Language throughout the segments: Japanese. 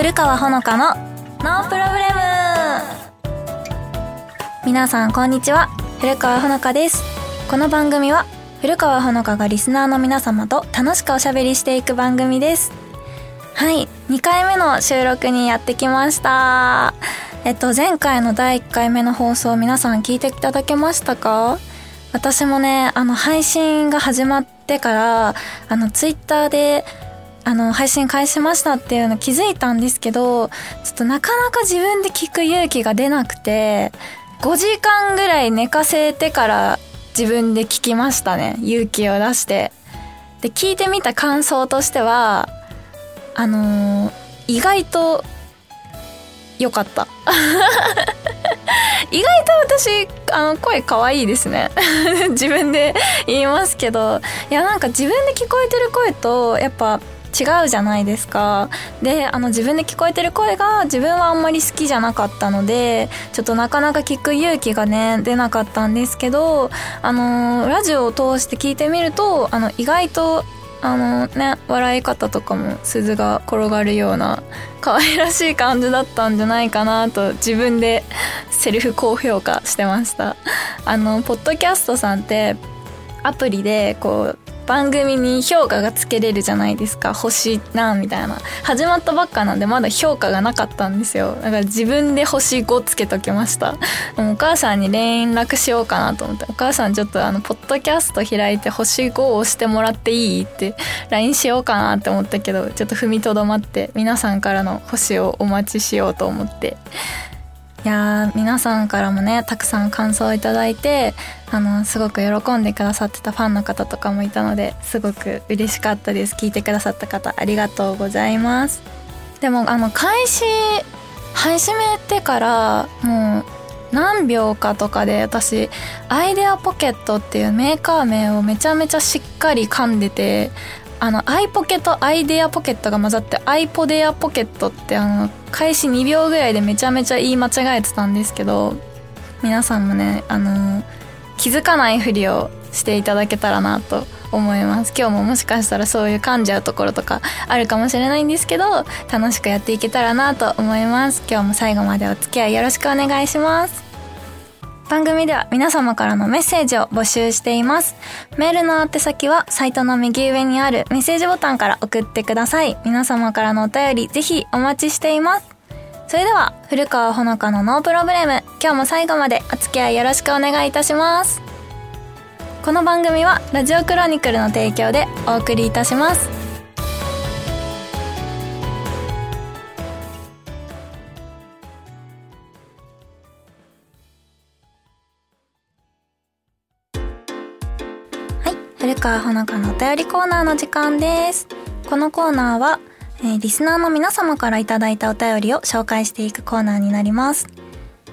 古川ほのかのノープロブレム。皆さんこんにちは。古川ほのかです。この番組は古川ほのかがリスナーの皆様と楽しくおしゃべりしていく番組です。はい。2回目の収録にやってきました。えっと前回の第1回目の放送皆さん聞いていただけましたか？私もねあの配信が始まってからあのツイッターであの、配信開始しましたっていうの気づいたんですけど、ちょっとなかなか自分で聞く勇気が出なくて、5時間ぐらい寝かせてから自分で聞きましたね。勇気を出して。で、聞いてみた感想としては、あのー、意外と良かった。意外と私、あの、声可愛いですね。自分で言いますけど、いや、なんか自分で聞こえてる声と、やっぱ、違うじゃないですか。であの自分で聞こえてる声が自分はあんまり好きじゃなかったのでちょっとなかなか聞く勇気がね出なかったんですけどあのラジオを通して聞いてみるとあの意外とあのね笑い方とかも鈴が転がるような可愛らしい感じだったんじゃないかなと自分でセルフ高評価してました。あのポッドキャストさんってアプリでこう番組に評価がつけれるじゃないですか。星なんみたいな。始まったばっかなんでまだ評価がなかったんですよ。だから自分で星5つけときました。お母さんに連絡しようかなと思って。お母さんちょっとあのポッドキャスト開いて星5を押してもらっていい？って LINE しようかなって思ったけどちょっと踏みとどまって皆さんからの星をお待ちしようと思って。いや皆さんからもねたくさん感想をいただいてあのすごく喜んでくださってたファンの方とかもいたのですごく嬉しかったです。聞いてくださった方ありがとうございます。でもあの開始始めてからもう何秒かとかで私アイデアポケットっていうメーカー名をめちゃめちゃしっかり噛んでてあの、アイポケとアイデアポケットが混ざって、アイポデアポケットってあの、開始2秒ぐらいでめちゃめちゃ言い間違えてたんですけど、皆さんもね、あの、気づかないふりをしていただけたらなと思います。今日ももしかしたらそういう噛んじゃうところとかあるかもしれないんですけど、楽しくやっていけたらなと思います。今日も最後までお付き合いよろしくお願いします。番組では皆様からのメッセージを募集しています。メールの宛先はサイトの右上にあるメッセージボタンから送ってください。皆様からのお便りぜひお待ちしています。それでは、古川ほのかのノープロブレム、今日も最後までお付き合いよろしくお願いいたします。この番組はラジオクロニクルの提供でお送りいたします。川ほのかのお便りコーナーの時間です。このコーナーは、えー、リスナーの皆様からいただいたお便りを紹介していくコーナーになります。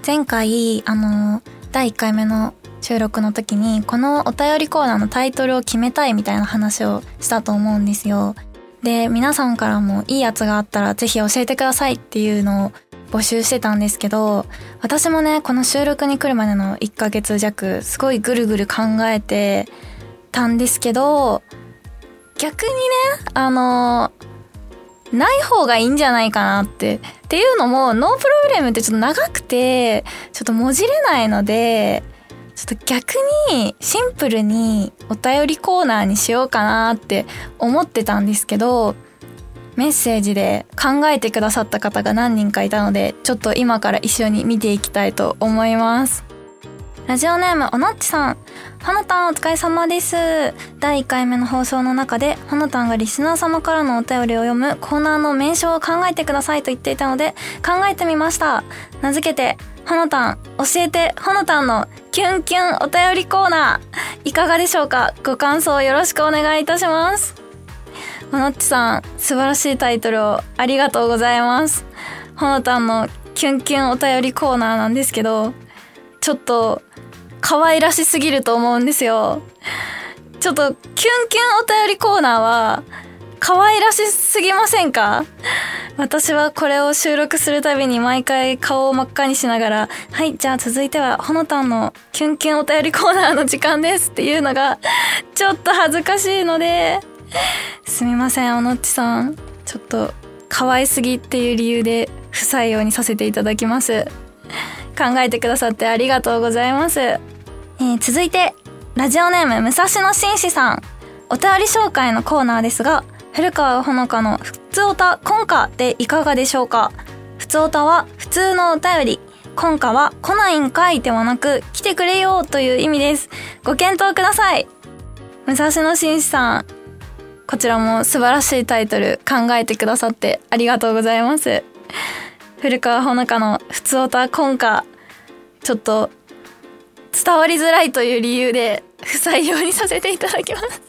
前回、あのー、第1回目の収録の時に、このお便りコーナーのタイトルを決めたいみたいな話をしたと思うんですよ。で、皆さんからもいいやつがあったらぜひ教えてくださいっていうのを募集してたんですけど、私もね、この収録に来るまでの1ヶ月弱、すごいぐるぐる考えてたんですけど、逆にね、あのない方がいいんじゃないかなって。っていうのも、ノープログラムってちょっと長くて、ちょっともじれないので、ちょっと逆にシンプルにお便りコーナーにしようかなって思ってたんですけど、メッセージで考えてくださった方が何人かいたので、ちょっと今から一緒に見ていきたいと思います。ラジオネームおのっちさん。ほのたんお疲れ様です。第1回目の放送の中で、ほのたんがリスナー様からのお便りを読むコーナーの名称を考えてくださいと言っていたので、考えてみました。名付けて、ほのたん、教えて、ほのたんのキュンキュンお便りコーナー。いかがでしょうか？ご感想よろしくお願いいたします。ほのっちさん、素晴らしいタイトルをありがとうございます。ほのたんのキュンキュンお便りコーナーなんですけど、ちょっと可愛らしすぎると思うんですよ。ちょっと、キュンキュンお便りコーナーは、可愛らしすぎませんか？私はこれを収録するたびに毎回顔を真っ赤にしながら、はい、じゃあ続いては、ほのたんのキュンキュンお便りコーナーの時間ですっていうのが、ちょっと恥ずかしいので、すみません、おのっちさん。ちょっと、可愛すぎっていう理由で不採用にさせていただきます。考えてくださってありがとうございます。えー、続いて、ラジオネーム、武蔵野紳士さん。お便り紹介のコーナーですが、古川ほのかの普通おた今夏でいかがでしょうか？普通おたは普通のお便り。今夏は来ないんかいではなく、来てくれよという意味です。ご検討ください。武蔵野紳士さん、こちらも素晴らしいタイトル考えてくださってありがとうございます。古川ほのかの普通おた今夏、ちょっと伝わりづらいという理由で不採用にさせていただきます。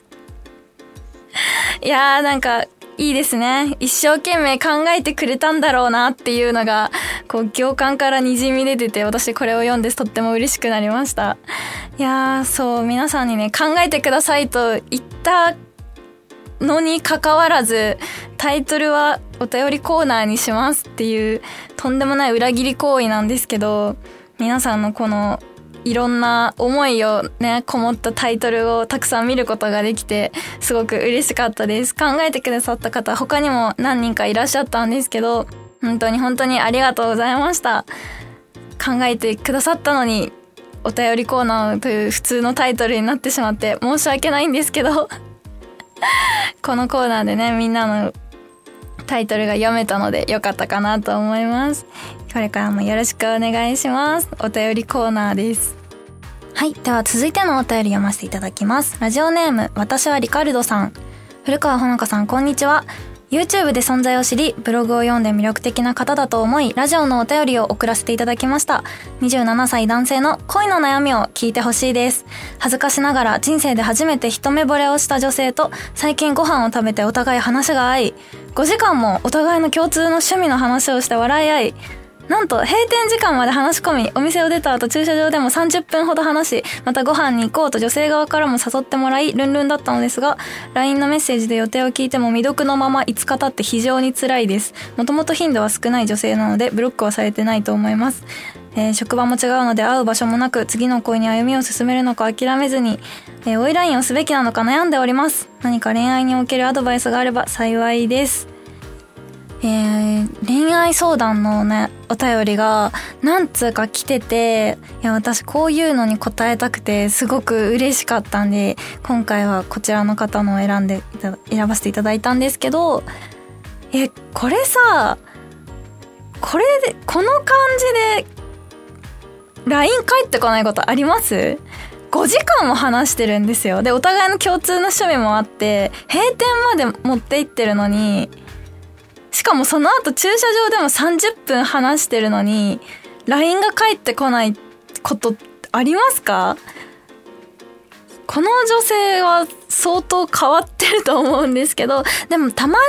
いやーなんかいいですね。一生懸命考えてくれたんだろうなっていうのが、こう、行間から滲み出てて、私これを読んでとっても嬉しくなりました。いやー、そう、皆さんにね、考えてくださいと言ったのに関わらず、タイトルはお便りコーナーにしますっていう、とんでもない裏切り行為なんですけど、皆さんのこのいろんな思いをね、こもったタイトルをたくさん見ることができて、すごく嬉しかったです。考えてくださった方、他にも何人かいらっしゃったんですけど、本当に本当にありがとうございました。考えてくださったのに、お便りコーナーという普通のタイトルになってしまって申し訳ないんですけど このコーナーでね、みんなのタイトルが読めたのでよかったかなと思います。これからもよろしくお願いします。お便りコーナーです。はい。では続いてのお便り読ませていただきます。ラジオネーム、私はリカルドさん。古川ほのかさん、こんにちは。YouTube で存在を知り、ブログを読んで魅力的な方だと思い、ラジオのお便りを送らせていただきました。27歳男性の恋の悩みを聞いてほしいです。恥ずかしながら人生で初めて一目惚れをした女性と、最近ご飯を食べてお互い話が合い、5時間もお互いの共通の趣味の話をして笑い合い、なんと閉店時間まで話し込み、お店を出た後駐車場でも30分ほど話し、またご飯に行こうと女性側からも誘ってもらい、ルンルンだったのですが、LINE のメッセージで予定を聞いても未読のまま5日経って非常に辛いです。もともと頻度は少ない女性なので、ブロックはされてないと思います。えー、職場も違うので会う場所もなく、次の恋に歩みを進めるのか諦めずに、えー、追いラインをすべきなのか悩んでおります。何か恋愛におけるアドバイスがあれば幸いです。えー、恋愛相談のね、お便りが何通か来てて、いや、私こういうのに答えたくてすごく嬉しかったんで、今回はこちらの方のを選んで選ばせていただいたんですけど、え、これさ、これで、この感じで、LINE 返ってこないことあります ?5 時間も話してるんですよ。で、お互いの共通の趣味もあって、閉店まで持って行ってるのに、しかもその後駐車場でも30分話してるのに、LINE が返ってこないことありますか？この女性は相当変わってると思うんですけど、でもたま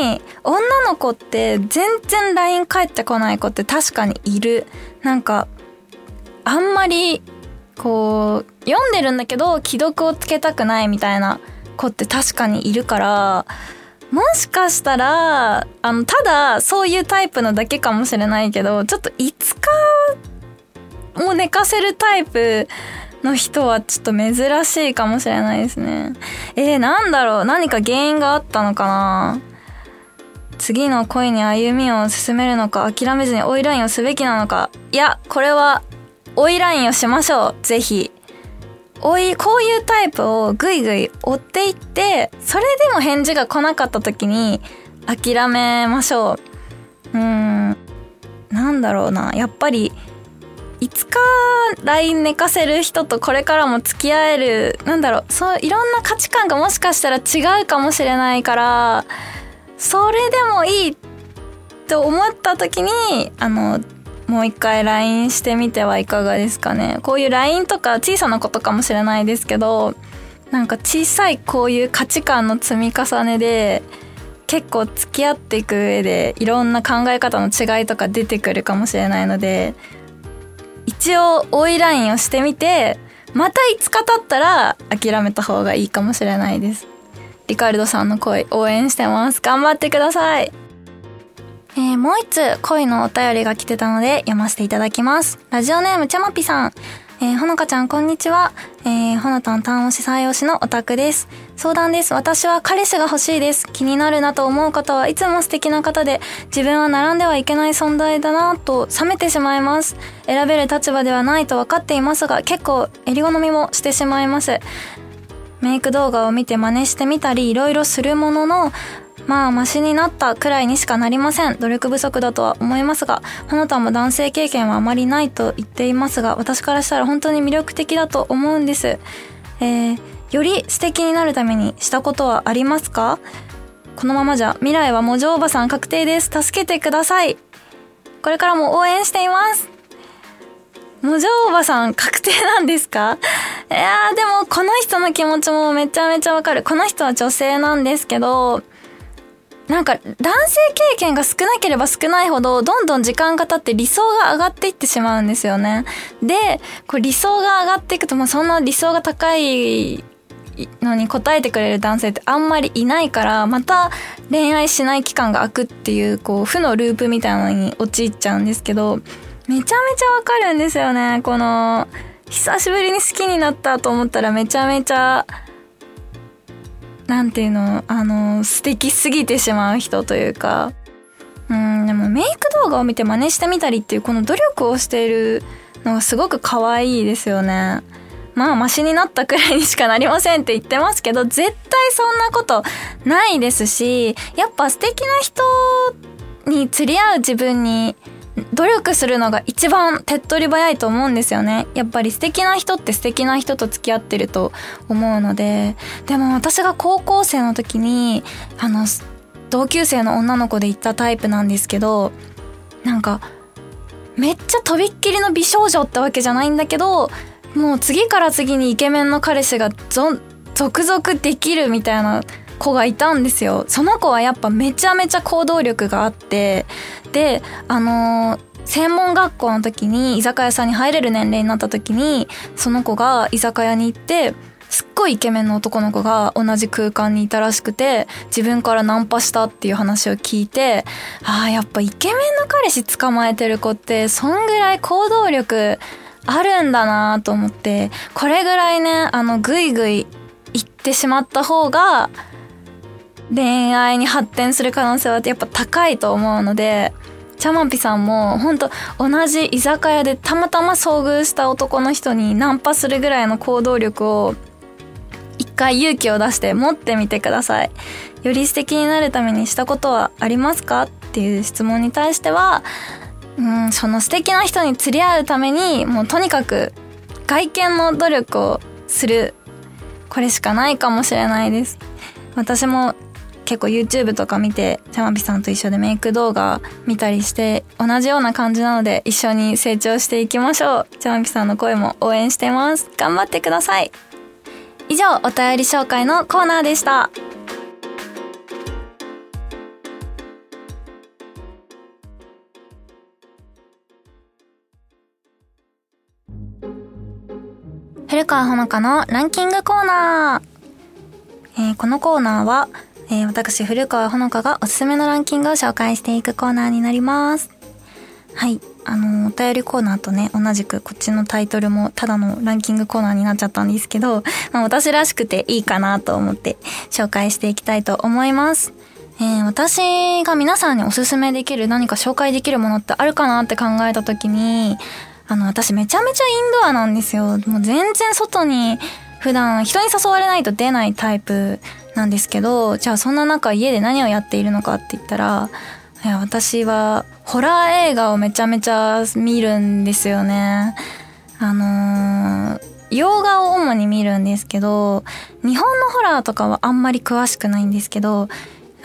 に女の子って全然 LINE 返ってこない子って確かにいる。なんか、あんまり、こう、読んでるんだけど既読をつけたくないみたいな子って確かにいるから、もしかしたら、あの、ただ、そういうタイプのだけかもしれないけど、ちょっと5日も寝かせるタイプの人はちょっと珍しいかもしれないですね。えー、なんだろう何か原因があったのかな次の恋に歩みを進めるのか、諦めずに追いラインをすべきなのか。いや、これは、追いラインをしましょう。ぜひ。追い、こういうタイプをぐいぐい追っていって、それでも返事が来なかった時に諦めましょう。うーん、なんだろうな。やっぱり、いつか LINE 寝かせる人とこれからも付き合える、なんだろう、そう、いろんな価値観がもしかしたら違うかもしれないから、それでもいいと思った時に、あの、もう一回 LINE してみてはいかがですかね。こういう LINE とか小さなことかもしれないですけど、なんか小さいこういう価値観の積み重ねで、結構付き合っていく上でいろんな考え方の違いとか出てくるかもしれないので、一応追いラインをしてみて、また5日経ったら諦めた方がいいかもしれないです。リカルドさんの声応援してます。頑張ってください。えー、もう一つ恋のお便りが来てたので読ませていただきます。ラジオネームちゃまぴさん。えー、ほのかちゃん、こんにちは。えー、ほのたん単押し採用しのオタクです。相談です。私は彼氏が欲しいです。気になるなと思う方はいつも素敵な方で、自分は並んではいけない存在だなと冷めてしまいます。選べる立場ではないと分かっていますが、結構襟好みもしてしまいます。メイク動画を見て真似してみたり、いろいろするものの、まあ、マシになったくらいにしかなりません。努力不足だとは思いますが、ほのたも男性経験はあまりないと言っていますが、私からしたら本当に魅力的だと思うんです。えー、より素敵になるためにしたことはありますか？このままじゃ未来はもじおばさん確定です。助けてください。これからも応援しています。もじおばさん確定なんですか？いやーでもこの人の気持ちもめちゃめちゃわかる。この人は女性なんですけど、なんか男性経験が少なければ少ないほどどんどん時間が経って理想が上がっていってしまうんですよね。で、こう理想が上がっていくともうそんな理想が高いのに応えてくれる男性ってあんまりいないからまた恋愛しない期間が空くっていうこう負のループみたいなのに陥っちゃうんですけどめちゃめちゃわかるんですよね。この久しぶりに好きになったと思ったらめちゃめちゃなんていうの、あの、素敵すぎてしまう人というか、うん、でもメイク動画を見て真似してみたりっていうこの努力をしているのがすごく可愛いですよね。まあ、マシになったくらいにしかなりませんって言ってますけど、絶対そんなことないですし、やっぱ素敵な人に釣り合う自分に努力するのが一番手っ取り早いと思うんですよね。やっぱり素敵な人って素敵な人と付き合ってると思うので。でも私が高校生の時に、あの、同級生の女の子で行ったタイプなんですけど、なんか、めっちゃとびっきりの美少女ってわけじゃないんだけど、もう次から次にイケメンの彼氏が続々できるみたいな子がいたんですよ。その子はやっぱめちゃめちゃ行動力があって、で、あのー、専門学校の時に居酒屋さんに入れる年齢になった時に、その子が居酒屋に行って、すっごいイケメンの男の子が同じ空間にいたらしくて、自分からナンパしたっていう話を聞いて、ああ、やっぱイケメンの彼氏捕まえてる子って、そんぐらい行動力あるんだなと思って、これぐらいね、あの、ぐいぐい行ってしまった方が、恋愛に発展する可能性はやっぱ高いと思うので、チャマピさんも本当同じ居酒屋でたまたま遭遇した男の人にナンパするぐらいの行動力を一回勇気を出して持ってみてください。より素敵になるためにしたことはありますか？っていう質問に対しては、うん、その素敵な人に釣り合うためにもうとにかく外見の努力をする。これしかないかもしれないです。私も結構 YouTube とか見て、チャマピさんと一緒でメイク動画見たりして、同じような感じなので一緒に成長していきましょう。チャマピさんの声も応援してます。頑張ってください。以上、お便り紹介のコーナーでした。古川ほのかのランキングコーナー。えー、このコーナーは、えー、私、古川ほのかがおすすめのランキングを紹介していくコーナーになります。はい。あの、お便りコーナーとね、同じくこっちのタイトルもただのランキングコーナーになっちゃったんですけど、まあ、私らしくていいかなと思って紹介していきたいと思います。えー、私が皆さんにおすすめできる何か紹介できるものってあるかなって考えた時に、あの、私めちゃめちゃインドアなんですよ。もう全然外に普段人に誘われないと出ないタイプなんですけど、じゃあそんな中家で何をやっているのかって言ったら、いや私はホラー映画をめちゃめちゃ見るんですよね。あのー、洋画を主に見るんですけど、日本のホラーとかはあんまり詳しくないんですけど、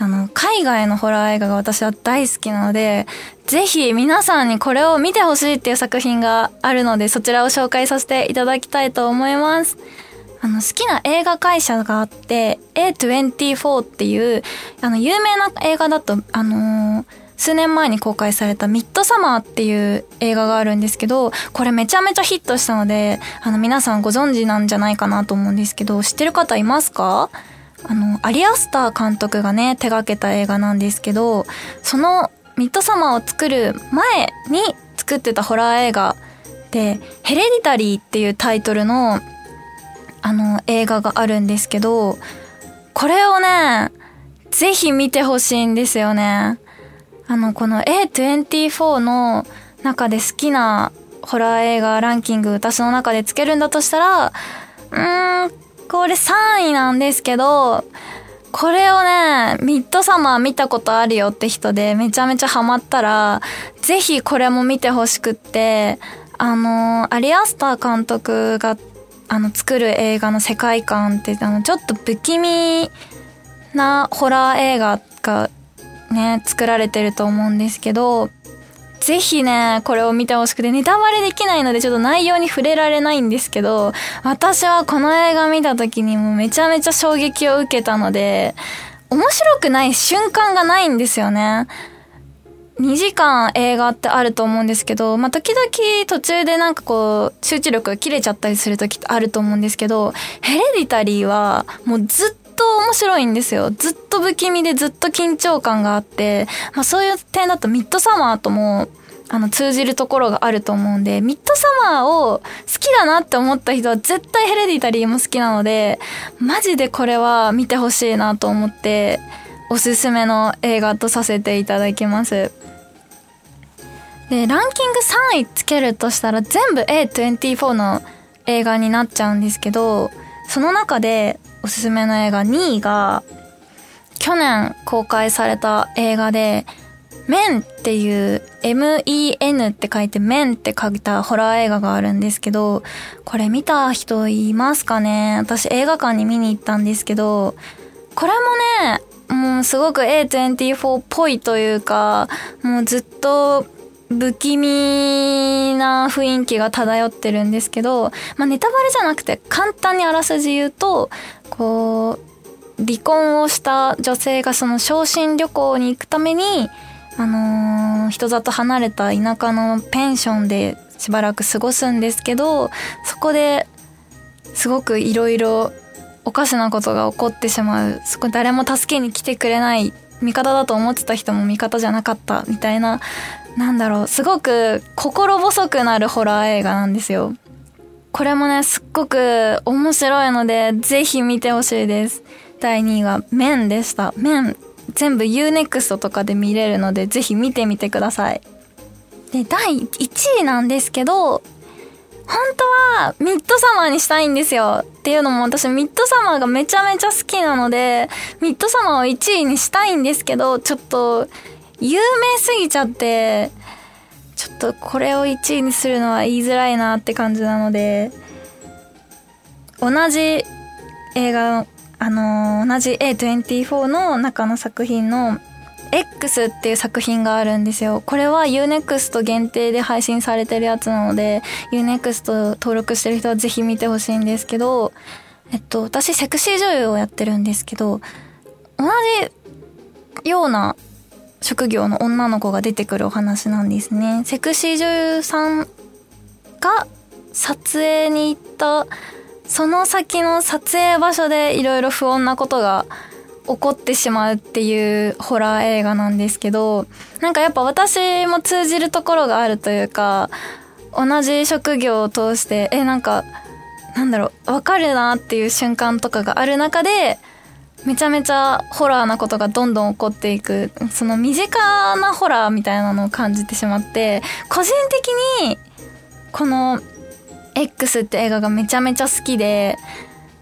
あの、海外のホラー映画が私は大好きなので、ぜひ皆さんにこれを見てほしいっていう作品があるので、そちらを紹介させていただきたいと思います。あの、好きな映画会社があって、A24 っていう、あの、有名な映画だと、あのー、数年前に公開されたミッドサマーっていう映画があるんですけど、これめちゃめちゃヒットしたので、あの、皆さんご存知なんじゃないかなと思うんですけど、知ってる方いますか？あの、アリアスター監督がね、手掛けた映画なんですけど、そのミッドサマーを作る前に作ってたホラー映画で、ヘレディタリーっていうタイトルの、あの、映画があるんですけど、これをね、ぜひ見てほしいんですよね。あの、この A24 の中で好きなホラー映画ランキング私の中でつけるんだとしたら、うーん、これ3位なんですけど、これをね、ミッドサマー見たことあるよって人でめちゃめちゃハマったら、ぜひこれも見てほしくって、あの、アリアスター監督が、あの、作る映画の世界観って、あの、ちょっと不気味なホラー映画がね、作られてると思うんですけど、ぜひね、これを見てほしくて、ネタバレできないのでちょっと内容に触れられないんですけど、私はこの映画見た時にもうめちゃめちゃ衝撃を受けたので、面白くない瞬間がないんですよね。2時間映画ってあると思うんですけど、まあ、時々途中でなんかこう、集中力が切れちゃったりする時ってあると思うんですけど、ヘレディタリーはもうずっと面白いんですよ。ずっと不気味でずっと緊張感があって、まあそういう点だとミッドサマーとも、あの通じるところがあると思うんで、ミッドサマーを好きだなって思った人は絶対ヘレディタリーも好きなので、マジでこれは見てほしいなと思って、おすすめの映画とさせていただきます。で、ランキング3位つけるとしたら全部 A24 の映画になっちゃうんですけど、その中でおすすめの映画2位が、去年公開された映画で、メンっていう M-E-N って書いてメンって書いたホラー映画があるんですけど、これ見た人いますかね？私映画館に見に行ったんですけど、これもね、もうすごく A24 っぽいというか、もうずっと不気味な雰囲気が漂ってるんですけど、まあ、ネタバレじゃなくて簡単にあらすじ言うと、こう、離婚をした女性がその昇進旅行に行くために、あのー、人里離れた田舎のペンションでしばらく過ごすんですけど、そこですごくいろいろおかしなことが起こってしまう。そこ誰も助けに来てくれない味方だと思ってた人も味方じゃなかったみたいななんだろう、すごく心細くなるホラー映画なんですよ。これもね、すっごく面白いので、ぜひ見てほしいです。第2位は、メンでした。メン、全部 UNEXT とかで見れるので、ぜひ見てみてください。で、第1位なんですけど、本当はミッドサマーにしたいんですよ。っていうのも私ミッドサマーがめちゃめちゃ好きなので、ミッドサマーを1位にしたいんですけど、ちょっと有名すぎちゃって、ちょっとこれを1位にするのは言いづらいなって感じなので、同じ映画、あのー、同じ A24 の中の作品の X っていう作品があるんですよ。これは Unext 限定で配信されてるやつなので、Unext 登録してる人はぜひ見てほしいんですけど、えっと、私セクシー女優をやってるんですけど、同じような職業の女の子が出てくるお話なんですね。セクシー女優さんが撮影に行ったその先の撮影場所でいろいろ不穏なことが起こってしまうっていうホラー映画なんですけど、なんかやっぱ私も通じるところがあるというか、同じ職業を通して、え、なんか、なんだろう、わかるなっていう瞬間とかがある中で、めちゃめちゃホラーなことがどんどん起こっていく、その身近なホラーみたいなのを感じてしまって、個人的に、この X って映画がめちゃめちゃ好きで、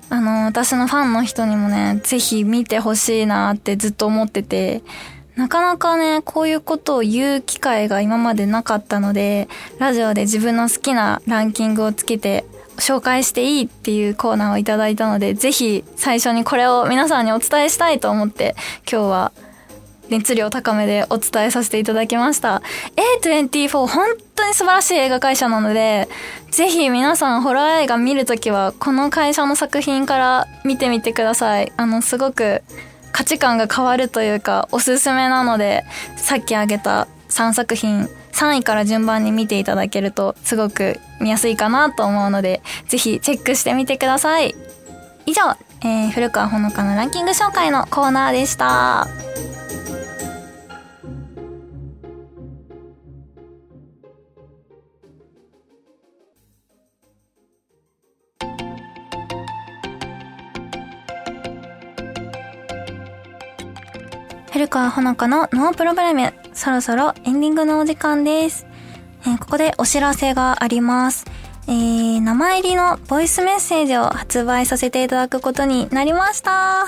あの、私のファンの人にもね、ぜひ見てほしいなってずっと思ってて、なかなかね、こういうことを言う機会が今までなかったので、ラジオで自分の好きなランキングをつけて紹介していいっていうコーナーをいただいたので、ぜひ最初にこれを皆さんにお伝えしたいと思って、今日は熱量高めでお伝えさせていただきました。A24 本当に素晴らしい映画会社なので、ぜひ皆さんホラー映画見るときはこの会社の作品から見てみてください。あの、すごく価値観が変わるというかおすすめなので、さっき挙げた3作品3位から順番に見ていただけるとすごく見やすいかなと思うので、ぜひチェックしてみてください。以上、えー、古川ほのかのランキング紹介のコーナーでした。古川ほのかのノープロブレムそろそろエンディングのお時間です。えー、ここでお知らせがあります。えー、名前入りのボイスメッセージを発売させていただくことになりました。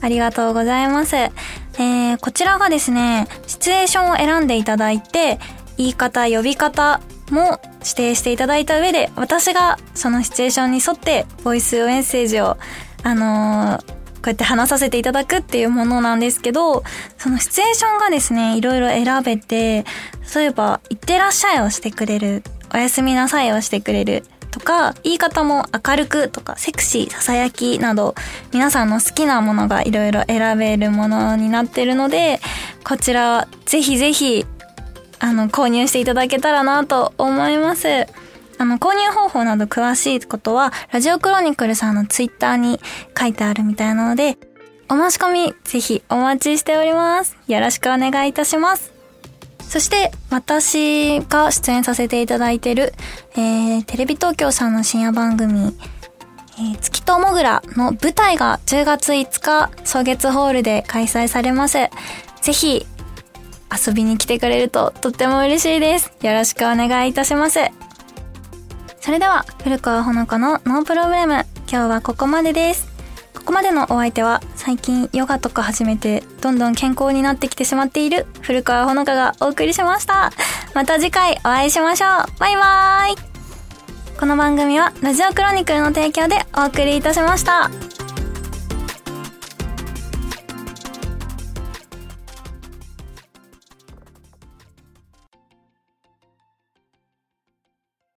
ありがとうございます。えー、こちらがですね、シチュエーションを選んでいただいて、言い方、呼び方も指定していただいた上で、私がそのシチュエーションに沿ってボイスメッセージを、あのーこうやって話させていただくっていうものなんですけど、そのシチュエーションがですね、いろいろ選べて、例えば、いってらっしゃいをしてくれる、おやすみなさいをしてくれるとか、言い方も明るくとか、セクシー、ささやきなど、皆さんの好きなものがいろいろ選べるものになってるので、こちら、ぜひぜひ、あの、購入していただけたらなと思います。あの、購入方法など詳しいことは、ラジオクロニクルさんのツイッターに書いてあるみたいなので、お申し込み、ぜひお待ちしております。よろしくお願いいたします。そして、私が出演させていただいてる、えー、テレビ東京さんの深夜番組、えー、月ともぐらの舞台が10月5日、草月ホールで開催されます。ぜひ、遊びに来てくれるととっても嬉しいです。よろしくお願いいたします。それでは、古川ほのかのノープログラム、今日はここまでです。ここまでのお相手は、最近ヨガとか始めて、どんどん健康になってきてしまっている古川ほのかがお送りしました。また次回お会いしましょう。バイバーイこの番組は、ラジオクロニクルの提供でお送りいたしました。